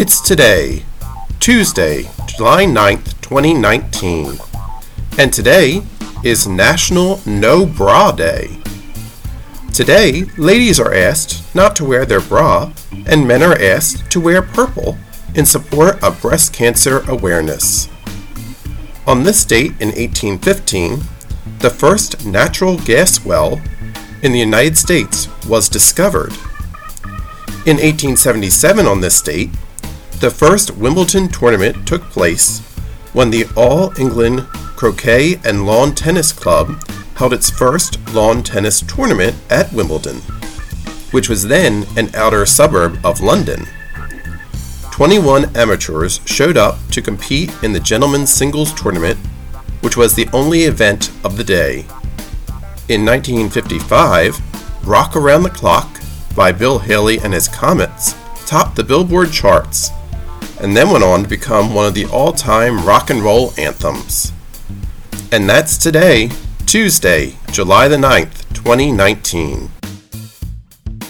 It's today, Tuesday, July 9th, 2019. And today is National No Bra Day. Today, ladies are asked not to wear their bra, and men are asked to wear purple in support of breast cancer awareness. On this date in 1815, the first natural gas well in the United States was discovered. In 1877, on this date, the first Wimbledon tournament took place when the All England Croquet and Lawn Tennis Club held its first lawn tennis tournament at Wimbledon, which was then an outer suburb of London. 21 amateurs showed up to compete in the gentlemen's singles tournament, which was the only event of the day. In 1955, Rock Around the Clock by Bill Haley and his Comets topped the Billboard charts and then went on to become one of the all time rock and roll anthems. And that's today, Tuesday, July the 9th, 2019.